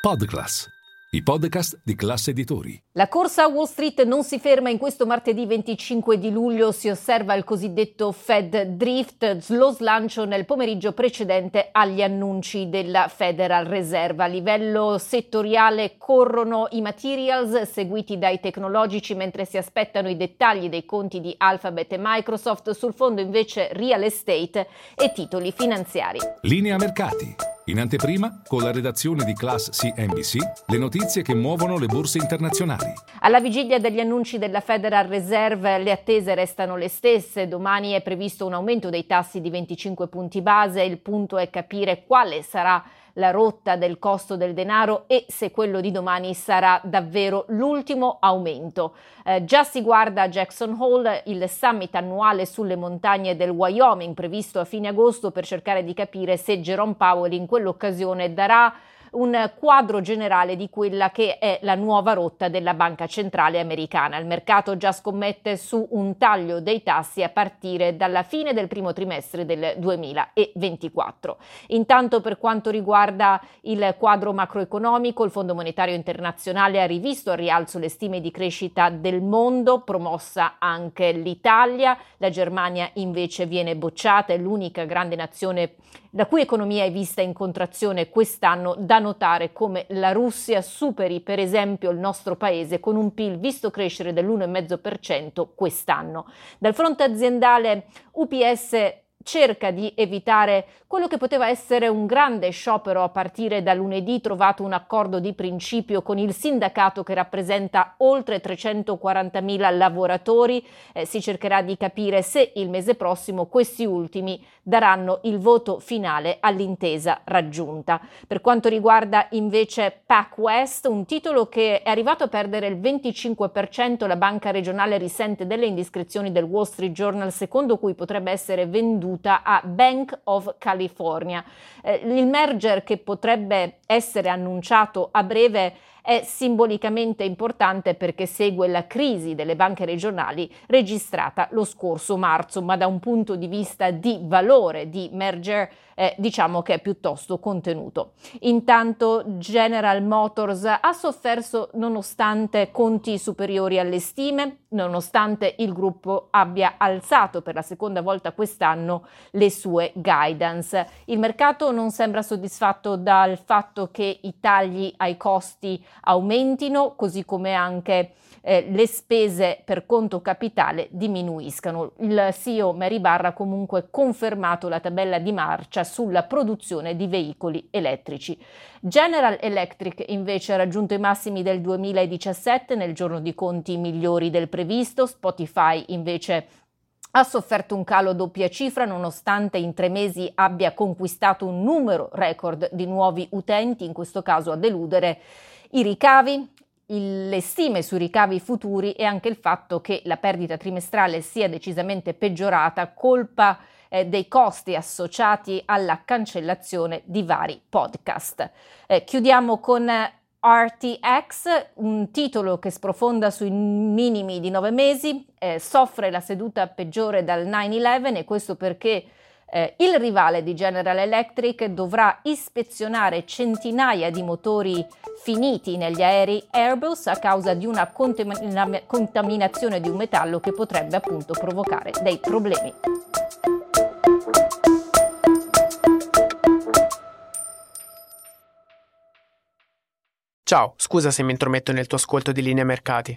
Podclass, i podcast di classe editori. La corsa a Wall Street non si ferma in questo martedì 25 di luglio, si osserva il cosiddetto Fed Drift, lo slancio nel pomeriggio precedente agli annunci della Federal Reserve. A livello settoriale corrono i materials seguiti dai tecnologici mentre si aspettano i dettagli dei conti di Alphabet e Microsoft, sul fondo invece real estate e titoli finanziari. Linea mercati. In anteprima, con la redazione di Class CNBC, le notizie che muovono le borse internazionali. Alla vigilia degli annunci della Federal Reserve, le attese restano le stesse. Domani è previsto un aumento dei tassi di 25 punti base. Il punto è capire quale sarà la rotta del costo del denaro e se quello di domani sarà davvero l'ultimo aumento. Eh, già si guarda a Jackson Hole, il summit annuale sulle montagne del Wyoming previsto a fine agosto per cercare di capire se Jerome Powell in quell'occasione darà un quadro generale di quella che è la nuova rotta della Banca Centrale Americana. Il mercato già scommette su un taglio dei tassi a partire dalla fine del primo trimestre del 2024. Intanto per quanto riguarda il quadro macroeconomico, il Fondo Monetario Internazionale ha rivisto a rialzo le stime di crescita del mondo, promossa anche l'Italia. La Germania invece viene bocciata, è l'unica grande nazione la cui economia è vista in contrazione quest'anno da notare come la Russia superi per esempio il nostro paese con un PIL visto crescere dell'1,5% quest'anno. Dal fronte aziendale UPS cerca di evitare quello che poteva essere un grande sciopero a partire da lunedì trovato un accordo di principio con il sindacato che rappresenta oltre 340.000 lavoratori. Eh, si cercherà di capire se il mese prossimo questi ultimi daranno il voto finale all'intesa raggiunta. Per quanto riguarda invece PacWest, un titolo che è arrivato a perdere il 25%, la banca regionale risente delle indiscrezioni del Wall Street Journal secondo cui potrebbe essere venduta a Bank of California. Eh, il merger che potrebbe essere annunciato a breve è simbolicamente importante perché segue la crisi delle banche regionali registrata lo scorso marzo, ma da un punto di vista di valore di merger eh, diciamo che è piuttosto contenuto. Intanto General Motors ha sofferto nonostante conti superiori alle stime, nonostante il gruppo abbia alzato per la seconda volta quest'anno le sue guidance. Il mercato non sembra soddisfatto dal fatto che i tagli ai costi aumentino, così come anche eh, le spese per conto capitale diminuiscano. Il CEO Mary Barra ha comunque confermato la tabella di marcia sulla produzione di veicoli elettrici. General Electric invece ha raggiunto i massimi del 2017 nel giorno di conti migliori del previsto, Spotify invece ha sofferto un calo a doppia cifra nonostante in tre mesi abbia conquistato un numero record di nuovi utenti, in questo caso a deludere i ricavi, le stime sui ricavi futuri e anche il fatto che la perdita trimestrale sia decisamente peggiorata, colpa eh, dei costi associati alla cancellazione di vari podcast. Eh, chiudiamo con RTX, un titolo che sprofonda sui minimi di nove mesi, eh, soffre la seduta peggiore dal 9-11 e questo perché eh, il rivale di General Electric dovrà ispezionare centinaia di motori finiti negli aerei Airbus a causa di una contam- contaminazione di un metallo che potrebbe appunto provocare dei problemi. Ciao, scusa se mi intrometto nel tuo ascolto di linea mercati.